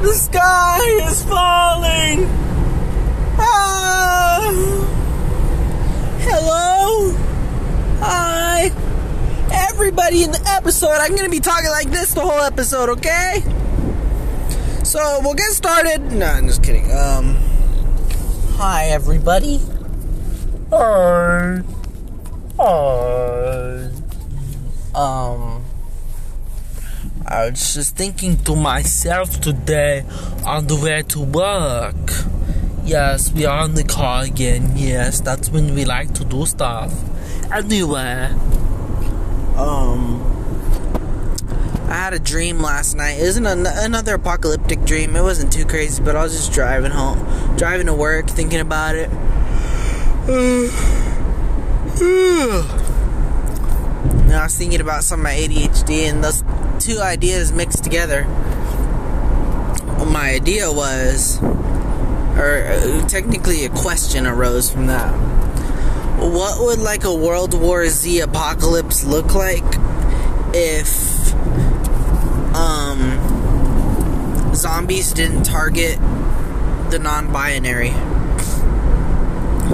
The sky is falling. Ah. Hello. Hi. Everybody in the episode, I'm gonna be talking like this the whole episode, okay? So we'll get started. No, I'm just kidding. Um, hi everybody. Hi. Hi. Um, I was just thinking to myself today on the way to work. Yes, we are in the car again. Yes, that's when we like to do stuff. Anyway, um, I had a dream last night. It wasn't an- another apocalyptic dream. It wasn't too crazy, but I was just driving home, driving to work, thinking about it. And I was thinking about some of my ADHD, and those two ideas mixed together. My idea was, or uh, technically a question arose from that. What would like a World War Z apocalypse look like if um, zombies didn't target the non-binary?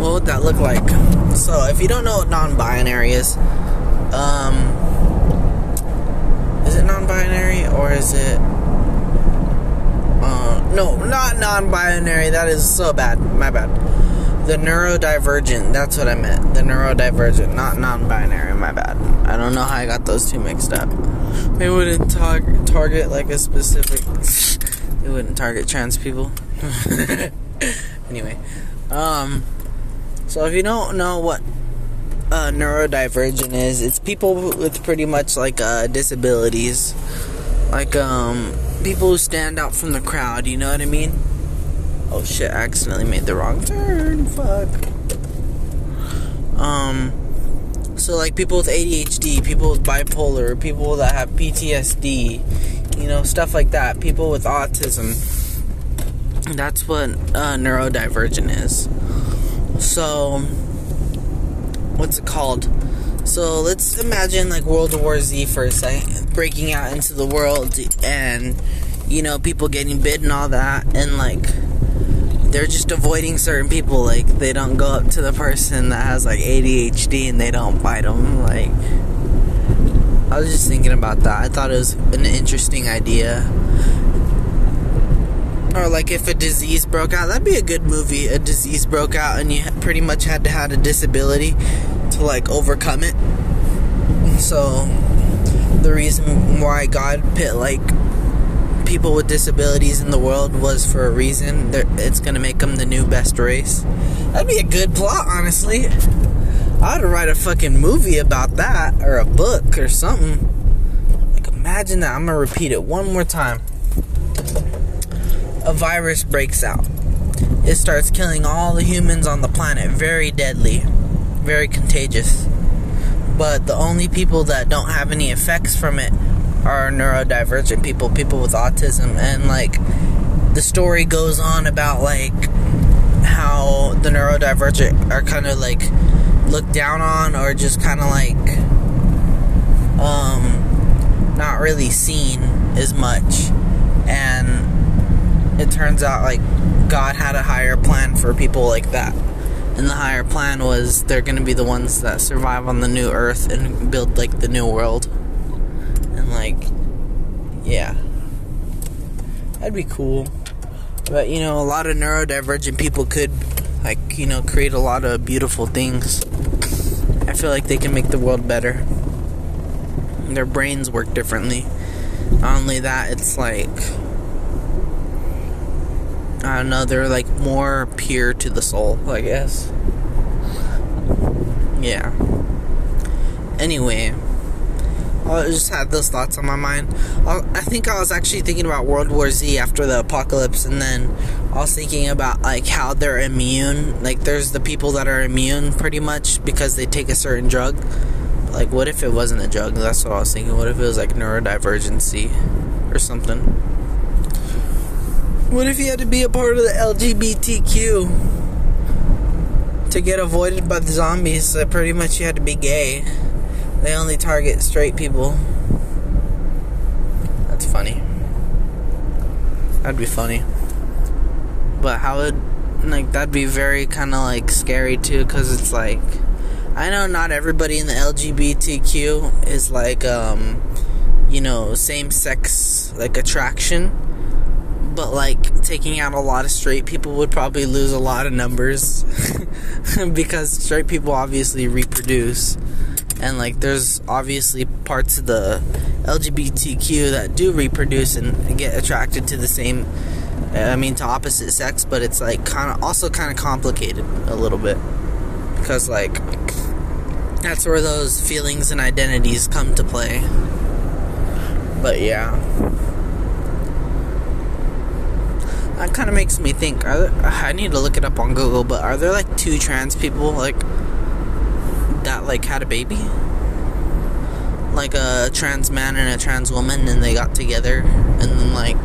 What would that look like? So, if you don't know what non-binary is, um, is it non-binary or is it? Uh, no, not non-binary. That is so bad. My bad. The neurodivergent. That's what I meant. The neurodivergent, not non-binary. My bad. I don't know how I got those two mixed up. They wouldn't tar- target like a specific. They wouldn't target trans people. anyway, um, so if you don't know what uh, neurodivergent is, it's people with pretty much like uh, disabilities, like um, people who stand out from the crowd. You know what I mean? Oh shit! I accidentally made the wrong turn. Fuck. Um. So like people with ADHD, people with bipolar, people that have PTSD, you know, stuff like that. People with autism. That's what uh, neurodivergent is. So, what's it called? So let's imagine like World War Z for a second, breaking out into the world, and you know people getting bit and all that, and like they're just avoiding certain people. Like they don't go up to the person that has like ADHD and they don't bite them. Like I was just thinking about that. I thought it was an interesting idea. Or like if a disease broke out, that'd be a good movie. A disease broke out and you pretty much had to have a disability to like overcome it. So the reason why God put like people with disabilities in the world was for a reason. They're, it's gonna make them the new best race. That'd be a good plot, honestly. I'd write a fucking movie about that or a book or something. Like imagine that. I'm gonna repeat it one more time a virus breaks out. It starts killing all the humans on the planet. Very deadly, very contagious. But the only people that don't have any effects from it are neurodivergent people, people with autism. And like, the story goes on about like how the neurodivergent are kind of like looked down on or just kind of like um not really seen as much and it turns out like God had a higher plan for people like that. And the higher plan was they're going to be the ones that survive on the new earth and build like the new world. And like yeah. That'd be cool. But you know, a lot of neurodivergent people could like, you know, create a lot of beautiful things. I feel like they can make the world better. Their brains work differently. Not only that, it's like I don't know, they're like more pure to the soul, I guess. Yeah. Anyway, I just had those thoughts on my mind. I think I was actually thinking about World War Z after the apocalypse, and then I was thinking about like how they're immune. Like, there's the people that are immune pretty much because they take a certain drug. Like, what if it wasn't a drug? That's what I was thinking. What if it was like neurodivergency or something? What if you had to be a part of the LGBTQ to get avoided by the zombies? So pretty much you had to be gay. They only target straight people. That's funny. That'd be funny. But how would like that'd be very kind of like scary too cuz it's like I know not everybody in the LGBTQ is like um you know, same sex like attraction. But like taking out a lot of straight people would probably lose a lot of numbers because straight people obviously reproduce and like there's obviously parts of the LGBTQ that do reproduce and get attracted to the same I mean to opposite sex, but it's like kind of also kind of complicated a little bit because like that's where those feelings and identities come to play. But yeah. That kind of makes me think. There, I need to look it up on Google, but are there like two trans people like that like had a baby? Like a trans man and a trans woman, and they got together, and then like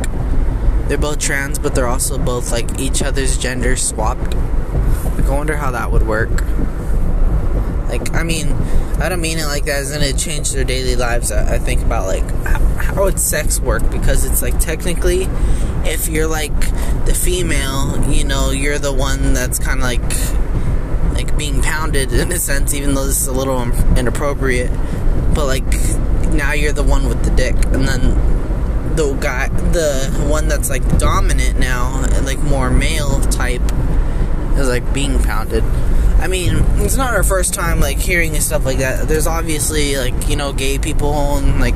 they're both trans, but they're also both like each other's gender swapped. Like, I wonder how that would work. Like, I mean, I don't mean it like that. Isn't it change their daily lives. I, I think about like how, how would sex work because it's like technically, if you're like the female, you know, you're the one that's kind of like like being pounded in a sense, even though this is a little inappropriate. But like now you're the one with the dick, and then the guy, the one that's like dominant now, like more male type, is like being pounded. I mean, it's not our first time like hearing stuff like that. There's obviously like you know gay people and like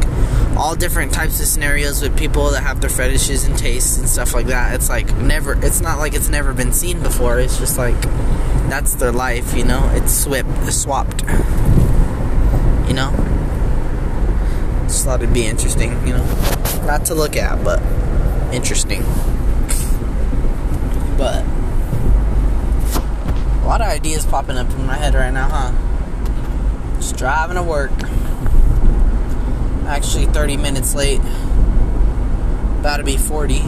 all different types of scenarios with people that have their fetishes and tastes and stuff like that. It's like never. It's not like it's never been seen before. It's just like that's their life, you know. It's swapped, swapped. You know. Just thought it'd be interesting, you know. Not to look at, but interesting. But a lot of ideas popping up in my head right now, huh? Just driving to work. Actually, 30 minutes late. About to be 40.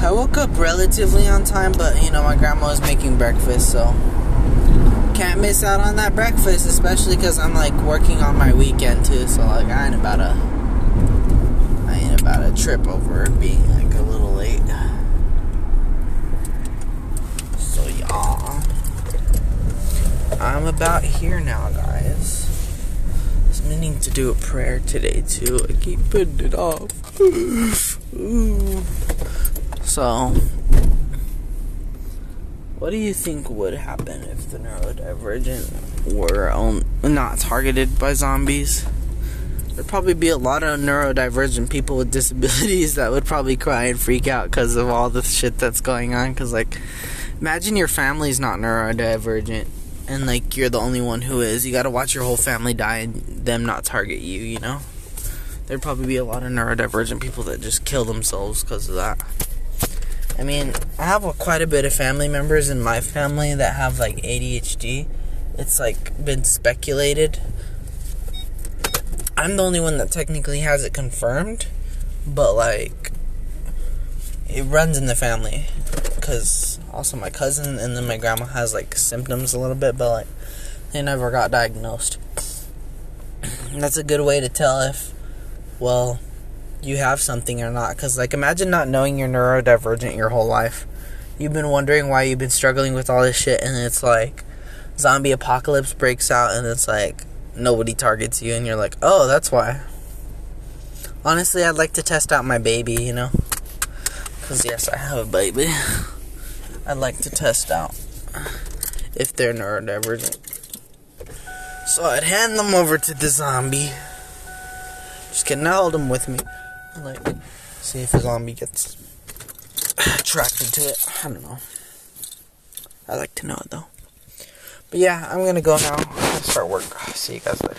I woke up relatively on time, but you know, my grandma was making breakfast, so can't miss out on that breakfast, especially because I'm like working on my weekend too, so like I ain't about to, I ain't about to trip over being like a little late. So y'all, I'm about here now, guys. I was meaning to do a prayer today too. I keep putting it off. So, what do you think would happen if the neurodivergent were on, not targeted by zombies? There'd probably be a lot of neurodivergent people with disabilities that would probably cry and freak out because of all the shit that's going on. Because, like, imagine your family's not neurodivergent and, like, you're the only one who is. You gotta watch your whole family die and them not target you, you know? There'd probably be a lot of neurodivergent people that just kill themselves because of that. I mean, I have a, quite a bit of family members in my family that have like ADHD. It's like been speculated. I'm the only one that technically has it confirmed, but like it runs in the family because also my cousin and then my grandma has like symptoms a little bit, but like they never got diagnosed. That's a good way to tell if, well, you have something or not. Because, like, imagine not knowing you're neurodivergent your whole life. You've been wondering why you've been struggling with all this shit, and it's like zombie apocalypse breaks out, and it's like nobody targets you, and you're like, oh, that's why. Honestly, I'd like to test out my baby, you know? Because, yes, I have a baby. I'd like to test out if they're neurodivergent. So I'd hand them over to the zombie. Just kidding, I hold them with me. Like, see if the zombie gets attracted to it. I don't know. I'd like to know it though. But yeah, I'm gonna go now. Start work. See you guys later.